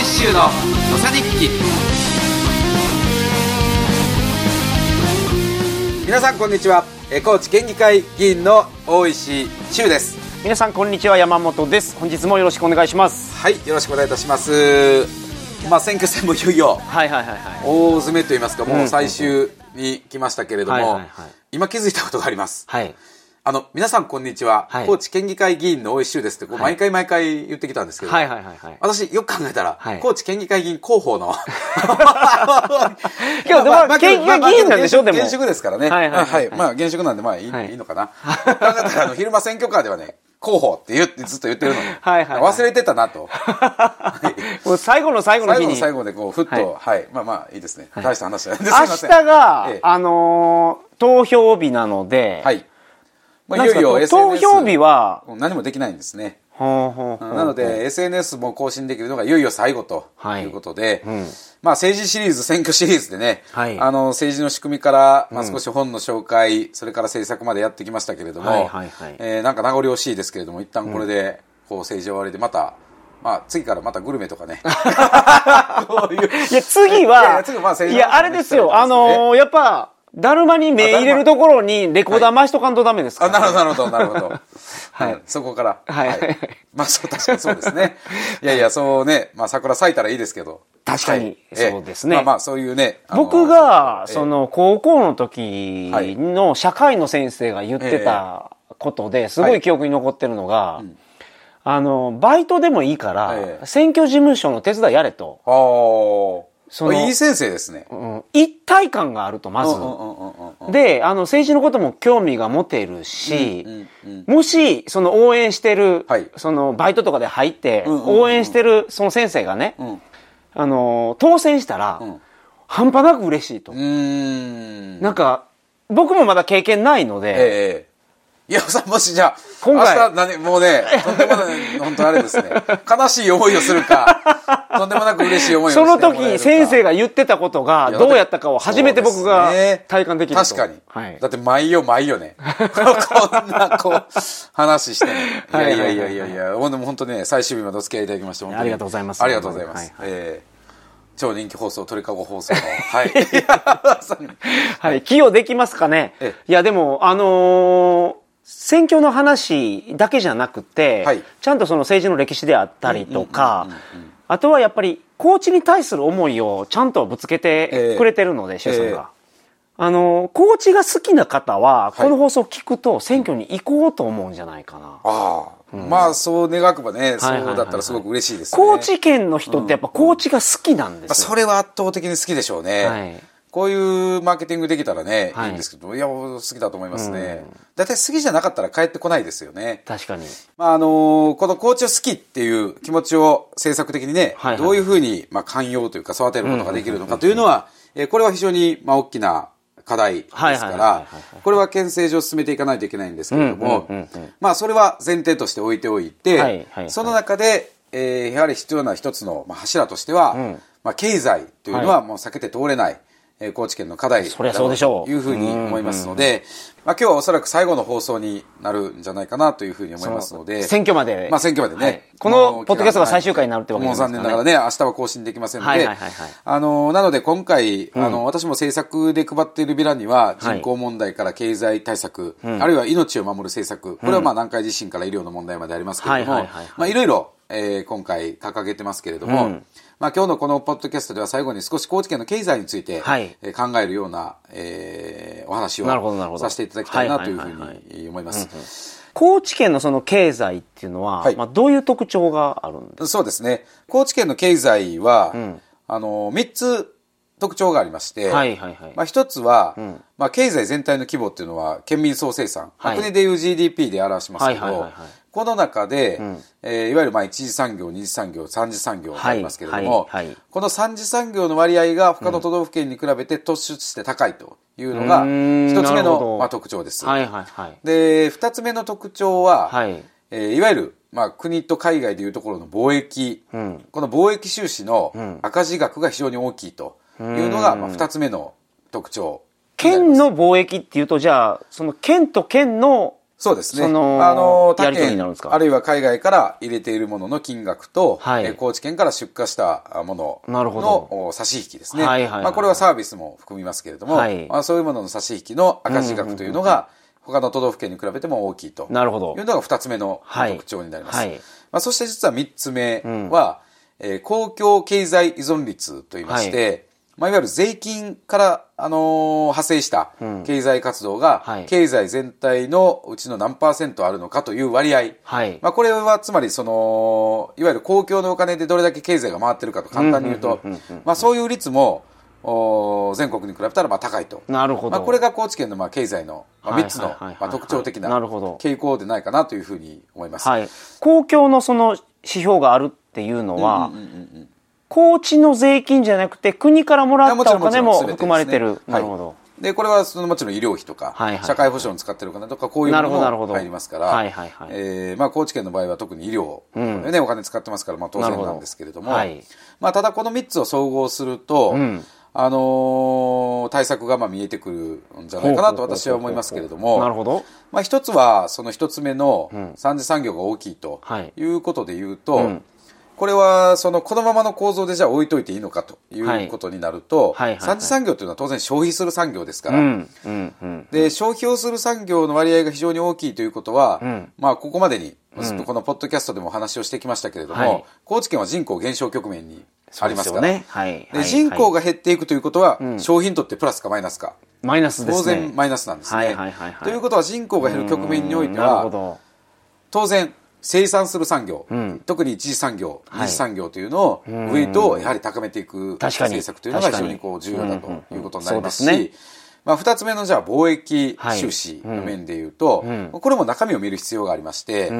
の土佐日記。皆さんこんにちは。えー高知県議会議員の大石修です。皆さんこんにちは。山本です。本日もよろしくお願いします。はいよろしくお願いいたします。まあ選挙戦もいよいよはいはいはいはい。大詰めといいますかもう最終に来ましたけれども、今気づいたことがあります。はいあの皆さんこんにちは、はい。高知県議会議員の大石修ですってこうはい。毎回毎回言ってきたんですけど、はいはいはいはい。私よく考えたら、はい。高知県議会議員広報の 今日でも県議会議員なんでしょでも。現職ですからね。はいはいはいはい。まあ現職なんでまあいい,、はい。い、いのかな。考えたらあの 昼間選挙カーではね、広報って言ってずっと言ってるのに、はいはいはい。忘れてたなと。は いもう最後の最後の最日に。後の最後でこうふっと、はい、まあまあいいですね。大した話じゃないです。明日が、ええ。あのー投票日なので、はい。まあ、ないんよいよですか投 SNS 票日は何もできないんですね。なので、SNS も更新できるのがいよいよ最後とはい。いうことで、ん。まあ政治シリーズ、選挙シリーズでね、はい。あの政治の仕組みから、まあ、少し本の紹介、それから政策までやってきましたけれども、なんか名残惜しいですけれども、一旦これで、こう政治終わりでまた、まあ次からまたグルメとかね。こ ういういや次いやいはや次はまあ政治いやあれですよ。あのーやっぱだるまに目入れるところにレコーダー回しとかんとダメですか。あ、ら、なるほど、なるほど、なるほど。はい。うんそこから。はい。まあ、そう、確かにそうですね。いやいや、そうね、まあ、桜咲いたらいいですけど。確かにそうですね。まあまあ、そういうね。僕が、ええ。その、高校の時の社会の先生が言ってたことで、すごい記憶に残ってるのが、あの、バイトでもいいからえ、え。選挙事務所の手伝いやれと。そのいい先生ですね。うん一体感があると、まず。で、あの、政治のことも興味が持てるし、もし、その応援してる、はいそのバイトとかで入って、応援してるその先生がね、んあの、当選したら、ん半端なく嬉しいと。ん。なんか、僕もまだ経験ないので、ええいや、さ、もしじゃあ、今回明日、何、もうね、とんでもない、本当あれですね。悲しい思いをするか、とんでもなく嬉しい思いをしてその時先生が言ってたことがどうやったかを初めて僕が体感できると。確かに。はいだ。って毎夜毎夜ね。こんな、こう、話してね。いやいやいやいやいや、ほんでも本当ね、最終日までお付き合いいただきまして、本当にありがとうございますありがとうございます。はいえー超人気放送、鳥かご放送の。はい。いやまさにはい。寄与できますかねえいや、でも、あのー選挙の話だけじゃなくて、はいちゃんとその政治の歴史であったりとか、あとはやっぱり、コーチに対する思いをちゃんとぶつけてくれてるので、周、さんが。あのーコーチが好きな方は、この放送を聞くと選挙に行こうと思うんじゃないかな。ああ、まあ、そう願くばね、そはいはいはいうだったらすごく嬉しいですね。高知県の人ってやっぱ高知が好きなんでまあすよ。それは圧倒的に好きでしょうね。はいこういうマーケティングできたらね、はい。い、いんですけど、いや、好きだと思いますね。だいたい好きじゃなかったら帰ってこないですよね。確かに。まああのこのコーチを好きっていう気持ちを政策的にね、はいはい。どういうふうに、まあ、寛容というか育てることができるのかというのは、えーこれは非常に、まあ、大きな課題ですからはい、これは県政上進めていかないといけないんですけれどもうんうんうんうん、まあ、それは前提として置いておいて、その中で、えーやはり必要な一つの、まあ、柱としては、まあ、経済というのはもう避けて通れない、えー高知県の課題うでしょう。というふうに思いますので、まあ、今日はおそらく最後の放送になるんじゃないかなというふうに思いますので。選挙まで。まあ選挙までね。はい。このポッドキャストが最終回になるってわけもう残です。からね念ながらね、明日は更新できませんので、あの、なので今回、あの、私も政策で配っているビラには、人口問題から経済対策、あるいは命を守る政策、これはまあ南海地震から医療の問題までありますけれども、まあいろいろ、えー今回掲げてますけれども、まあ今日のこのポッドキャストでは最後に少し高知県の経済について、はい。えー考えるような、えーお話をなるほどなるほどさせていただきたいなというふうに。思います。高知県のその経済っていうのは、はい。まあどういう特徴があるんですそうですね。高知県の経済は、あの、3つ特徴がありまして、かはいはいはい。まあ、一つは、まあ、経済全体の規模っていうのは、県民総生産。はい。国でいう GDP で表しますけど、はいはいはいはいこの中で、えーいわゆるまあ一次産業、二次産業、三次産業がありますけれども、はいはい。はいこの三次産業の割合が他の都道府県に比べて突出して高いというのが、一つ目の、まあ、特徴です。はいはいはい。で、二つ目の特徴は、はい。えーいわゆる、まあ、国と海外でいうところの貿易、ん。この貿易収支の赤字額が非常に大きいというのが、まあ、二つ目の特徴。県の貿易っていうと、じゃあ、その県と県のそうですね。そのあの、他県、あるいは海外から入れているものの金額と、はい。えー高知県から出荷したものなるほのお差し引きですね。はいはいはい。まあ、これはサービスも含みますけれども、はい。まあ、そういうものの差し引きの赤字額というのが、他の都道府県に比べても大きいと。なるほど。いうのが二つ目のはい特徴になります。はい。まあ、そして実は三つ目は、えー公共経済依存率といいまして、まあ、いわゆる税金から、あのー派生した経済活動が、はい経済全体のうちの何パーセントあるのかという割合。はいまあ、これはつまりその、いわゆる公共のお金でどれだけ経済が回ってるかと簡単に言うと、まあ、そういう率も、お全国に比べたらまあ高いと。なるほど。まあ、これが高知県のまあ経済のまあはい3つの特徴的な傾向でないかなというふうに思います。はい。公共のその指標があるっていうのは、高知の税金じゃなくて国からもらったお金も含まれてる。はい。なるほど。で、これはそのもちろん医療費とか、はいはい。社会保障に使ってるお金とか、こういうものも入りますから、はいはいはい。えーまあ、高知県の場合は特に医療でね、お金使ってますから、まあ当然なんですけれども、はい。まあ、ただこの3つを総合すると、ん。あのー対策がまあ見えてくるんじゃないかなと私は思いますけれども、なるほど。まあ、一つは、その一つ目の三次産業が大きいとはい。いうことで言うと、んこれは、その、このままの構造でじゃあ置いといていいのかということになると、はいはいはいはい三次産業というのは当然消費する産業ですから、うん、うん、うん。で、消費をする産業の割合が非常に大きいということは、んまあ、ここまでに、このポッドキャストでもお話をしてきましたけれども、はい高知県は人口減少局面にありますから。はい。ではい人口が減っていくということは、消費にとってプラスかマイナスか、マイナスです当ね。然マイナスなんですね。はいはいはいはいということは人口が減る局面においては、ど。当然生産する産業、特に一次産業、はい。二次産業というのを、ウェイトをやはり高めていく政策というのが非常にこう重要だということになりますし、うんうんうんそうですまあ、二つ目のじゃあ貿易収支の面でいうと、これも中身を見る必要がありまして、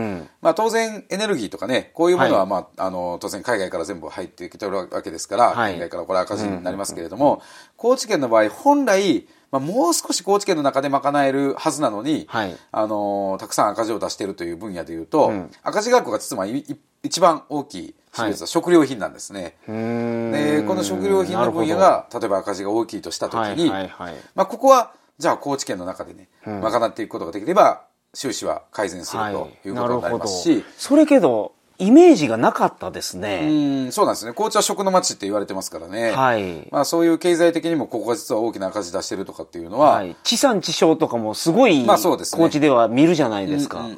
まあ当然エネルギーとかね、こういうものはまあ、あの、当然海外から全部入ってきてるわけですから、はい。海外からこれ赤字になりますけれども、高知県の場合、本来、まあ、もう少し高知県の中で賄えるはずなのに、はい。あのたくさん赤字を出しているという分野でいうと、赤字額が実はいい一番大きい種別は食料品なんですね。でこの食料品の分野が例えば赤字が大きいとしたときに、はいはいはい。まあ、ここはじゃあ高知県の中でね、賄っていくことができれば収支は改善するはいということになりますし、それけど、イメージがなかったですね。うんそうなんですね高知は食の町って言われてますからね、はい。まあ、そういう経済的にもここが実は大きな赤字出してるとかっていうのは、はい。地産地消とかもすごい、まあそうですね高知では見るじゃないですか。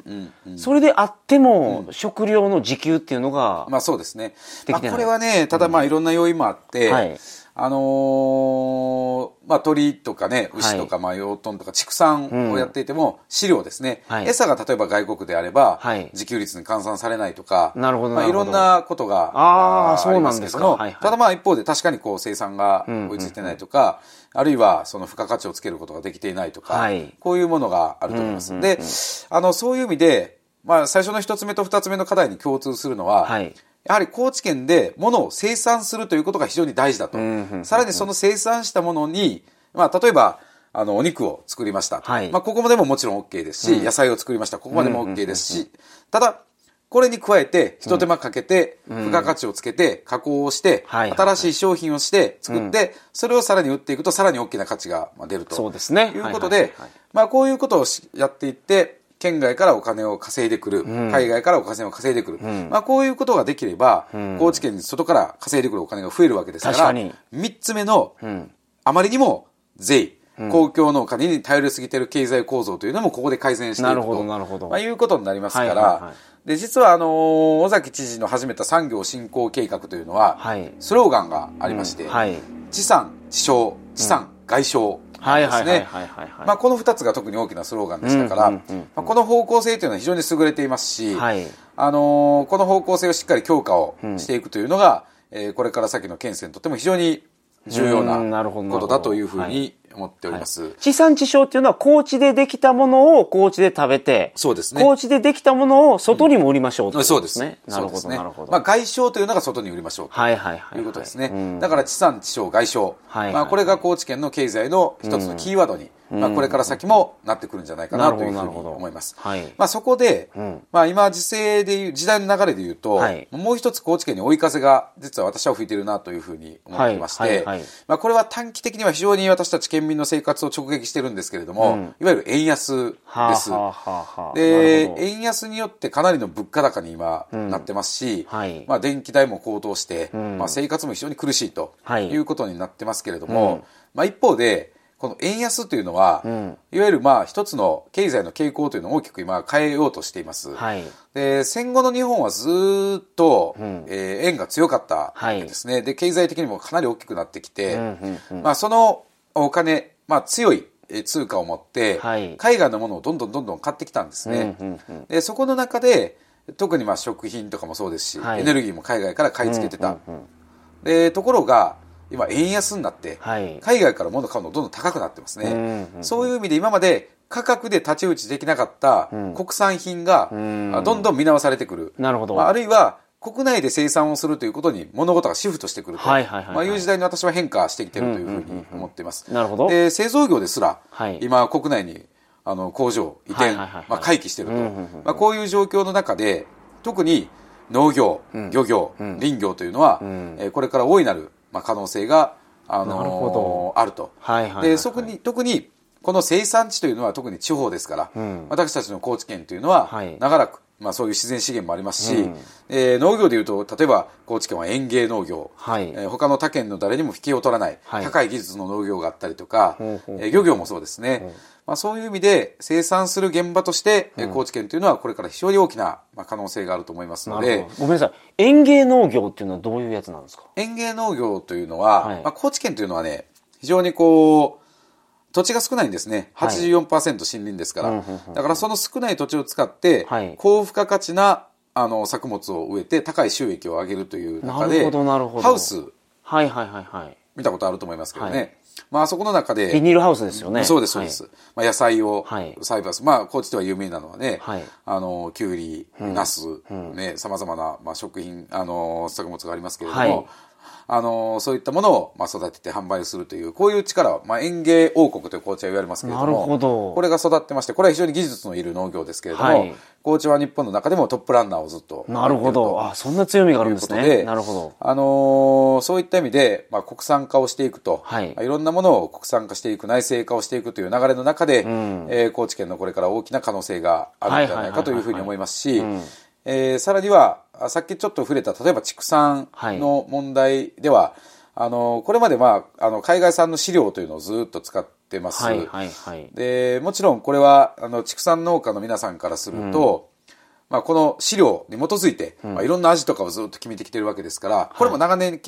それであっても、食料の自給っていうのが、まあそうですね。まあ、これはね、ただまあいろんな要因もあって、はいあのーまあ鳥とかね、牛とか、まあ養豚とか畜産をやっていても、飼料ですね、はい。餌が例えば外国であれば、はい。自給率に換算されないとか、なるほどまあ、ないろんなことがあーーそうなんですか。ありますけどもはいはい。ただまあ一方で確かにこう生産が追いついてないとか、あるいはその付加価値をつけることができていないとか、はい。こういうものがあると思います。で、あの、そういう意味で、まあ最初の一つ目と二つ目の課題に共通するのは、はいやはり高知県で物を生産するということが非常に大事だと。さらにその生産したものに、まあ例えば、あの、お肉を作りました。はい。まあここまでももちろん OK ですし、野菜を作りました。ここまでも OK ですし、ただ、これに加えて、一手間かけて、付加価値をつけて、加工をして、はい新しい商品をして、作って、それをさらに売っていくと、さらに大きな価値がまあ出ると。そうですね。いうことでまあこういうことをしやっていって、県外からお金を稼いでくる、海外からお金を稼いでくる、まあこういうことができれば、高知県に外から稼いでくるお金が増えるわけですから、確かに。三つ目の、あまりにも税、公共のお金に頼りすぎている経済構造というのもここで改善していくとまあ、いうことになりますから、はいはいはい。で実はあのー尾崎知事の始めた産業振興計画というのは、はい。スローガンがありまして、はい。地産地消地産外消はいですねはいはいはいはい。はい。まあ、この2つが特に大きなスローガンでしたから、うんうんうんうん。まあ、この方向性というのは非常に優れていますし、はい。あのーこの方向性をしっかり強化をしていくというのが、えーこれから先の県政にとっても非常に重要うんなことだというふうに思っております。地産地消っていうのは高知でできたものを高知で食べて、そうですね高知でできたものを外にも売りましょうってことそうですね。なるほど、ねなるほど。まあ、外商というのが外に売りましょうと。はいはいはい。いうことですね。うんだから地産地消外商。はいはいまあこれが高知県の経済の一つのキーワードにまあ、これから先もなってくるんじゃないかなというふうに思います。はい、まあ、そこで、うん、まあ、今時勢でいう、時代の流れで言うと、はい、もう一つ高知県に追い風が実は私は吹いているなというふうに思っていまして、まあ、これは短期的には非常に私たち県民の生活を直撃してるんですけれども、うん、いわゆる円安です。で、円安によってかなりの物価高に今なってますし、はい、まあ、電気代も高騰して、まあ、生活も非常に苦しいとい。うことになってますけれども、まあ、一方で、この円安というのは、うん、いわゆるまあ一つの経済の傾向というのを大きく今変えようとしています。はい、で戦後の日本はずっと、うん、えー、円が強かったわけですね、はい、で経済的にもかなり大きくなってきて、うんうんうん、まあ、そのお金、まあ、強い通貨を持って、はい、海外のものをどんどんどんどん買ってきたんですね。うんうんうん、でそこの中で特にまあ食品とかもそうですし、はい、エネルギーも海外から買い付けてた。うんうんうん、でところが今円安になって、はい、海外から物買うのどんどん高くなってますね、うんうん、そういう意味で今まで価格で太刀打ちできなかった国産品がどんどん見直されてくる、なるほど、まあ、あるいは国内で生産をするということに物事がシフトしてくると、はいはいはい、まあ、いう時代に私は変化してきているというふうに思っています。なるほど。で、製造業ですら、はい、今国内にあの工場移転、まあ、回帰していると、まあ、こういう状況の中で特に農業、漁業、林業というのは、えー、これから大いなるまあ、可能性が、あのー、あると。はいはいはいはい、で、そこに、特に、この生産地というのは特に地方ですから、うん、私たちの高知県というのは、長らく、まあ、そういう自然資源もありますし、うん、えー、農業でいうと例えば高知県は園芸農業、はい、えー、他の他県の誰にも引けを取らない、はい、高い技術の農業があったりとか、えー、漁業もそうですね、まあ、そういう意味で生産する現場として、うん、高知県というのはこれから非常に大きな、まあ、可能性があると思いますのでごめんなさい。園芸農業っていうのはどういうやつなんですか？園芸農業というのは、はい、まあ、高知県というのはね非常にこう土地が少ないんですね。84%森林ですから、はい、だからその少ない土地を使って、はい、高付加価値なあの作物を植えて高い収益を上げるという中でハウス。はいはいはいはい。見たことあると思いますけどね、まあ、そこの中で。ビニールハウスですよね。そうです、そうです。はい、まあ、野菜を栽培する。まあ、高知では有名なのはね、はい、あの、きゅうり、ナス、うん、ね、様々な、まあ、食品、あの、作物がありますけれども、はいあのそういったものを、まあ、育てて販売するというこういう力まあ、園芸王国という高知は言われますけれどもこれが育ってましてこれは非常に技術のいる農業ですけれども、はい、高知は日本の中でもトップランナーをずっとなるほど。あそんな強みがあるんですね。なるほど、あのー、そういった意味で、まあ、国産化をしていくと、はい、いろんなものを国産化していく内製化をしていくという流れの中で、うん、えー、高知県のこれから大きな可能性があるんじゃないかというふうに思いますし、えー、さらにはさっきちょっと触れた例えば畜産の問題では、はいあのこれまで、まあ、あの海外産の飼料というのをずっと使ってます、はいはいはい、でもちろんこれはあの畜産農家の皆さんからすると、うん、まあ、この飼料に基づいて、うん、まあ、いろんな味とかをずっと決めてきてるわけですからこれも長年、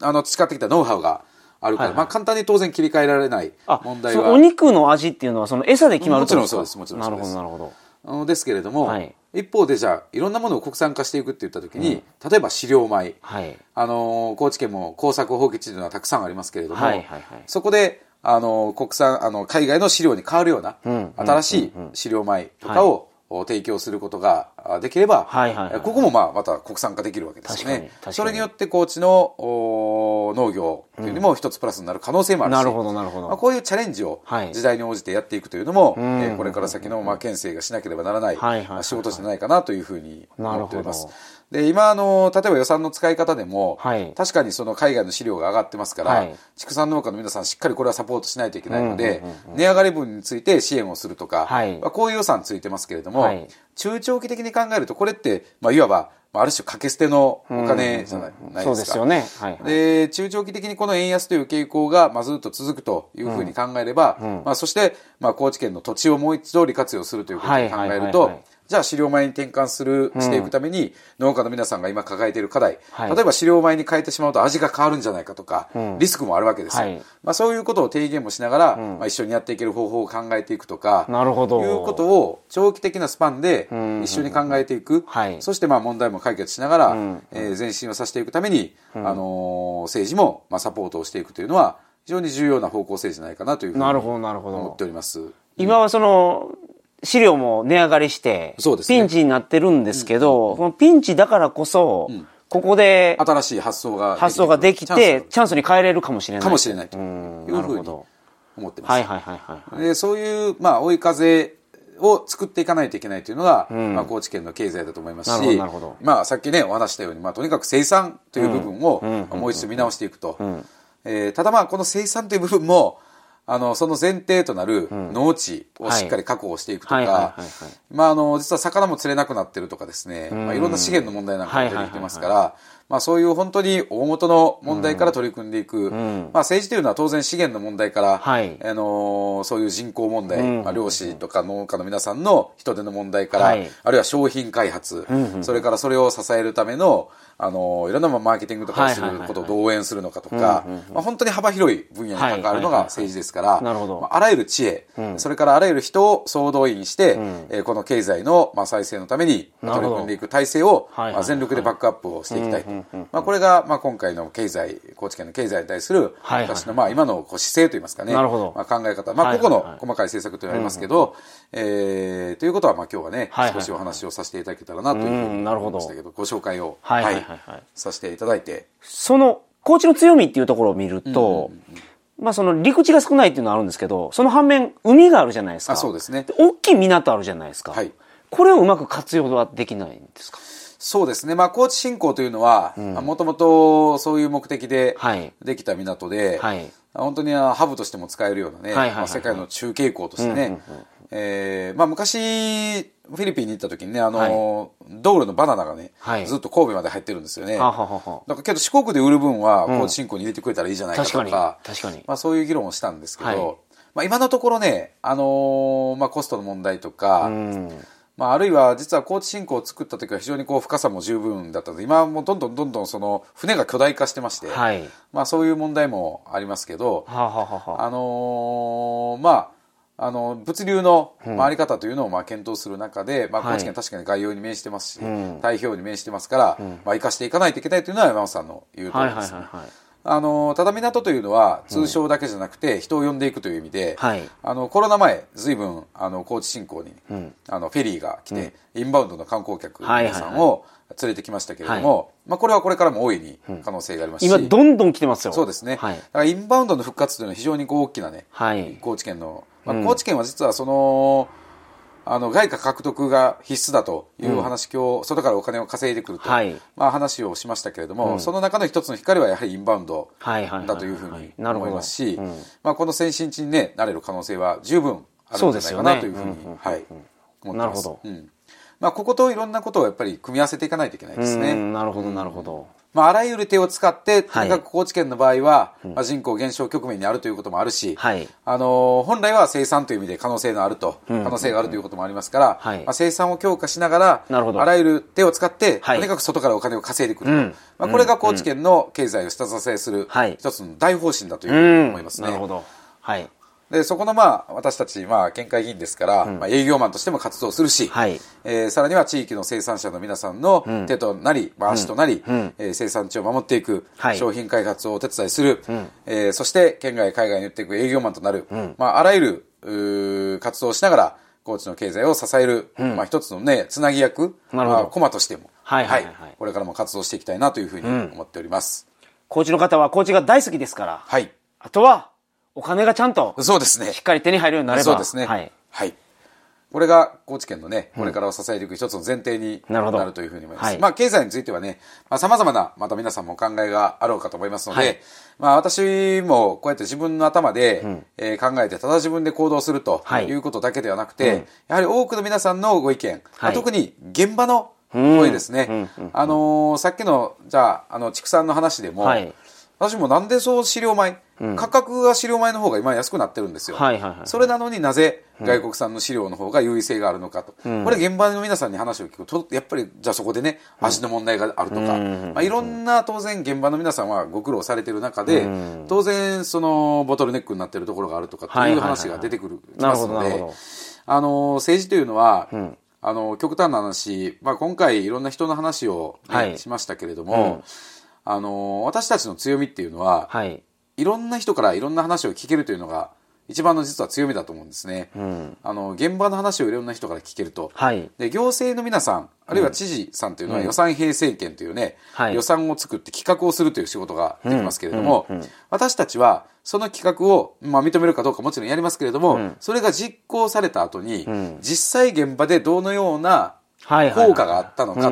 あの培ってきたノウハウがあるから、はいはい、まあ、簡単に当然切り替えられない問題は。お肉の味っていうのはその餌で決まるもちろんそうですもちろんそうです。なるほどなるほど。ですけれども、はい、一方でじゃあいろんなものを国産化していくって言った時に、うん、例えば飼料米、はい、あの高知県も耕作放棄地というのはたくさんありますけれども、はいはいはい、そこであの国産あの海外の飼料に変わるような、うん、新しい飼料米とかを、提供することができれば、はいはいはい、ここもまあまた国産化できるわけですよね。それによって高知の農業というにも一つプラスになる可能性もあるし、うん、なるほどなるほど、まあ、こういうチャレンジを時代に応じてやっていくというのも、はい、えー、これから先のまあ県政がしなければならない、はいはい、仕事じゃないかなというふうに思っております。で今あの例えば予算の使い方でも、はい、確かにその海外の資料が上がってますから、はい、畜産農家の皆さんしっかりこれはサポートしないといけないので、値上がり分について支援をするとか、はい、まあ、こういう予算ついてますけれども、中長期的に考えるとこれって、まあ、いわばある種掛け捨てのお金じゃない,、ですか。そうですよね。はい、はい、で、中長期的にこの円安という傾向が、まあ、ずっと続くというふうに考えれば、うんうん、まあ、そして、まあ、高知県の土地をもう一度利活用するということを考えると、じゃあ飼料米に転換する、していくために、農家の皆さんが今抱えている課題、はい、例えば飼料米に変えてしまうと味が変わるんじゃないかとか、うん、リスクもあるわけですよ。はい、まあそういうことを提言もしながら、うん、まあ一緒にやっていける方法を考えていくとか、なるほど。いうことを長期的なスパンで一緒に考えていく。はい、そしてまあ問題も解決しながら、うん、えー、前進をさせていくために、あのー、政治もまあサポートをしていくというのは、非常に重要な方向性じゃないかなというふうに思っております。今はその、飼料も値上がりして、ピンチになってるんですけど、うん、このピンチだからこそ、うん、ここで、新しい発想が、発想ができて、チャンスに変えれるかもしれない。かもしれないというふうに思ってます。はいはいはいはい、でそういう、まあ、追い風を作っていかないといけないというのが、うん、まあ、高知県の経済だと思いますし、まあ、さっきね、お話したように、まあ、とにかく生産という部分を、もう一度見直していくと。うん、えー、ただまあ、この生産という部分も、あの、その前提となる農地をしっかり確保していくとか、まあ、あの、実は魚も釣れなくなってるとかですね、まあ、いろんな資源の問題なんかも出てきてますから、まあ、そういう本当に大元の問題から取り組んでいく、まあ、政治というのは当然資源の問題から、はい、あのそういう人口問題、まあ、漁師とか農家の皆さんの人手の問題から、はい、あるいは商品開発、それからそれを支えるためのあのいろんなマーケティングとかすることをどう応援するのかとか、まあ、本当に幅広い分野に関わるのが政治ですから、まあ、あらゆる知恵、うん、それからあらゆる人を総動員して、うん、えー、この経済の、まあ、再生のために取り組んでいく体制を、まあ、全力でバックアップをしていきたいと。まあ、これが、まあ、今回の経済、高知県の経済に対する、私の、まあ、今のこう姿勢といいますかね、まあ、考え方、まあ、個々の細かい政策というのはありますけど、えー、ということは、まあ、今日はね、少しお話をさせていただけたらなというふうに思いましたけど、ご紹介を、はい、させていただいて。その、高知の強みっていうところを見ると、まあその陸地が少ないっていうのはあるんですけど、その反面海があるじゃないですか。そうですね。大きい港あるじゃないですか。はい。これをうまく活用はできないんですか？そうですね。まあ、高知新港というのは、もともとそういう目的でできた港で、はい、本当にハブとしても使えるようなね、まあ、世界の中継港としてね、えー、まあ昔、フィリピンに行った時にね、あの、はい、道路のバナナがね、はい、ずっと神戸まで入ってるんですよね。はははだからけど四国で売る分は、高知新港に入れてくれたらいいじゃないかとか、うん、確かに。まあそういう議論をしたんですけど、はい、まあ今のところね、あのー、まあコストの問題とか、うんまあ、あるいは実は高知新港を作った時は非常にこう深さも十分だったので今はもうどんどんどんどんその船が巨大化してまして、はい、まあ、そういう問題もありますけど、はははあのー、まああの物流の回り方というのをまあ検討する中で、まあ、高知県確かに概要に面してますし、太平洋に面してますから、まあ、生かしていかないといけないというのは山本さんの言う通りです。あのただ港というのは通称だけじゃなくて人を呼んでいくという意味で、はい、あのコロナ前ずいぶんあの高知新港に、うん、あのフェリーが来て、うん、インバウンドの観光客の皆さんを連れてきましたけれども、はい、まあ、これはこれからも大いに可能性がありますし、今どんどん来てますよ。そうですね、はい、だからインバウンドの復活というのは非常に大きなね、はい、高知県のまあ、高知県は実はその、あの外貨獲得が必須だというお話、うん、今日外からお金を稼いでくると、はい、まあ、話をしましたけれども、うん、その中の一つの光はやはりインバウンドだというふうに思いますし、まあ、この先進地に、ね、なれる可能性は十分あるんじゃないかなというふうに、はい、思ってます。うん。まあ、ここといろんなことをやっぱり組み合わせていかないといけないですね。なるほど、なるほど。まあ、あらゆる手を使って、とにかく高知県の場合は、まあ、人口減少局面にあるということもあるし、はい、あの本来は生産という意味で可能性のあると、可能性があるということもありますから、はい、まあ、生産を強化しながら、あらゆる手を使って、とにかく外からお金を稼いでくると、まあ、これが高知県の経済を下支えする、一つの大方針だというふうに思いますね。なるほど。はい。で、そこのまあ、私たち、まあ、県会議員ですから、うん、まあ、営業マンとしても活動するし、はい、えー、さらには地域の生産者の皆さんの手となり、うん、足となり、うん、えー、生産地を守っていく、はい、商品開発をお手伝いする、うん、えー、そして県外、海外に売っていく営業マンとなる、うん、まあ、あらゆる、活動をしながら、高知の経済を支える、まあ、一つのね、つなぎ役、まあ、コマとしても、はい、はい、はい、これからも活動していきたいなというふうに思っております。高知の方は高知が大好きですから、はい。あとは、お金がちゃんと、そうですね。しっかり手に入るようになれば。そうですね。はい。はい。これが高知県のね、これからを支えていく一つの前提になるというふうに思います。はい、まあ、経済についてはね、まあ、様々な、また皆さんもお考えがあろうかと思いますので、はい、まあ、私もこうやって自分の頭で、うん、えー、考えて、ただ自分で行動するということだけではなくて、はい、やはり多くの皆さんのご意見、まあ、特に現場の声ですね。あのー、さっきの、じゃあ、あの、畜産の話でも、私もなんでそう飼料米、うん、価格が飼料米の方が今安くなってるんですよ。はいはいはい、それなのになぜ外国産の飼料の方が優位性があるのかと。うん、これ現場の皆さんに話を聞くと、やっぱりじゃあそこでね、味の問題があるとか、まあ、いろんな当然現場の皆さんはご苦労されてる中で、当然そのボトルネックになってるところがあるとかっていう話が出てくる、きますので、あの、政治というのは、うん。あの極端な話、まあ、今回いろんな人の話をね、はい、しましたけれども、あの私たちの強みっていうのは、はい、いろんな人からいろんな話を聞けるというのが一番の実は強みだと思うんですね、うん、あの現場の話をいろんな人から聞けると、はい、で行政の皆さんあるいは知事さんというのは予算編成権というね、うん、予算を作って企画をするという仕事ができますけれども、私たちはその企画を、まあ、認めるかどうかもちろんやりますけれども、それが実行された後に、実際現場でどのような効果があったのか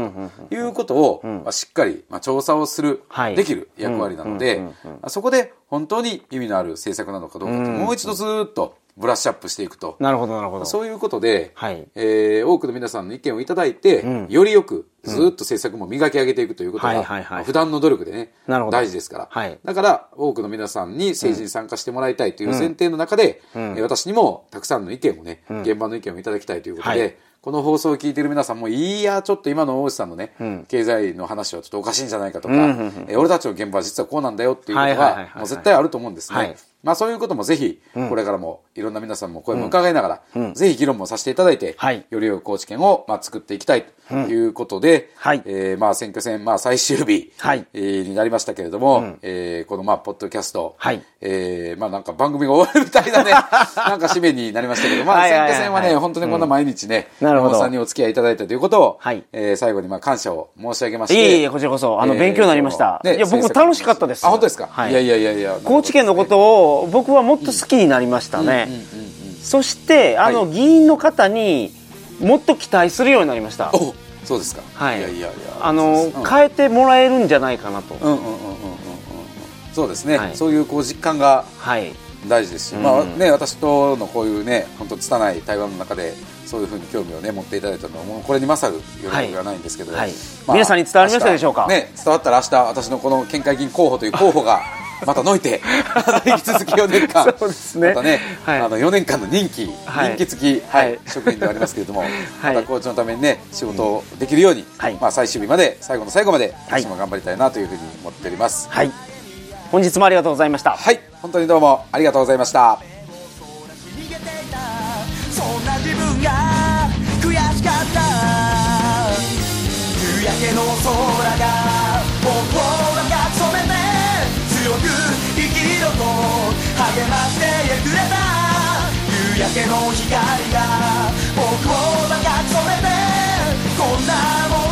ということを、まあ、しっかり、まあ、調査をする、できる役割なので、そこで本当に意味のある政策なのかどうかもう一度ずっとブラッシュアップしていくと。なるほど、なるほど。そういうことで、はい、えー、多くの皆さんの意見をいただいて、うん、よりよく、ずっと政策も磨き上げていくということが、普段の努力でね、大事ですから。はい、だから、多くの皆さんに政治に参加してもらいたいという前提の中で、うん、私にもたくさんの意見をね、現場の意見をいただきたいということで、はいこの放送を聞いている皆さんも、いや、ちょっと今の大内さんのね、うん、経済の話はちょっとおかしいんじゃないかとか、うんうんうん、え俺たちの現場は実はこうなんだよっていうことが、もう絶対あると思うんですね。はいまあそういうこともぜひ、これからもいろんな皆さんも声も伺いながら、ぜひ議論もさせていただいて、はい、より良い高知県をまあ作っていきたいということで、はい、えー、まあ選挙戦、まあ最終日、はい、えー、になりましたけれども、うん、えー、このまあポッドキャスト、はい、えー、まあなんか番組が終わるみたいなね、なんか締めになりましたけど、まあ選挙戦はね、本当にこんな毎日ね、なるほど。さんにお付き合いいただいたということを、はい、えー、最後にまあ感謝を申し上げまして。いえいえ、こちらこそ、あの、勉強になりました。ね、いや、僕楽しかったです。あ、本当ですか、はい、いやいやいやいや。高知県のことを僕はもっと好きになりましたね。そして、あの、議員の方にもっと期待するようになりました。そうですか。はい。いやいやいや。あの、変えてもらえるんじゃないかなと。うんうんうんうんうん。そうですね。そういうこう実感が大事ですし、まあね私とのこういうね本当拙い対話の中でそういうふうに興味をね持っていただいたのはもうこれに勝る喜びはないんですけど、皆さんに伝わりましたでしょうか？ね伝わったら明日私のこの県会議員候補という候補がまたのいて、引き続き4年間、そうですね、またね、はい、あの4年間の任期、はい、任期付き、はい、職員ではありますけれども、またコーチのためにね、仕事をできるように、まあ最終日まで、最後の最後まで、私も頑張りたいなというふうに思っております。はい。本日もありがとうございました。はい、本当にどうもありがとうございました。夕焼けの空が僕を強く生きろと励ましてくれた。夕焼けの光が僕を抱き染めてこんなも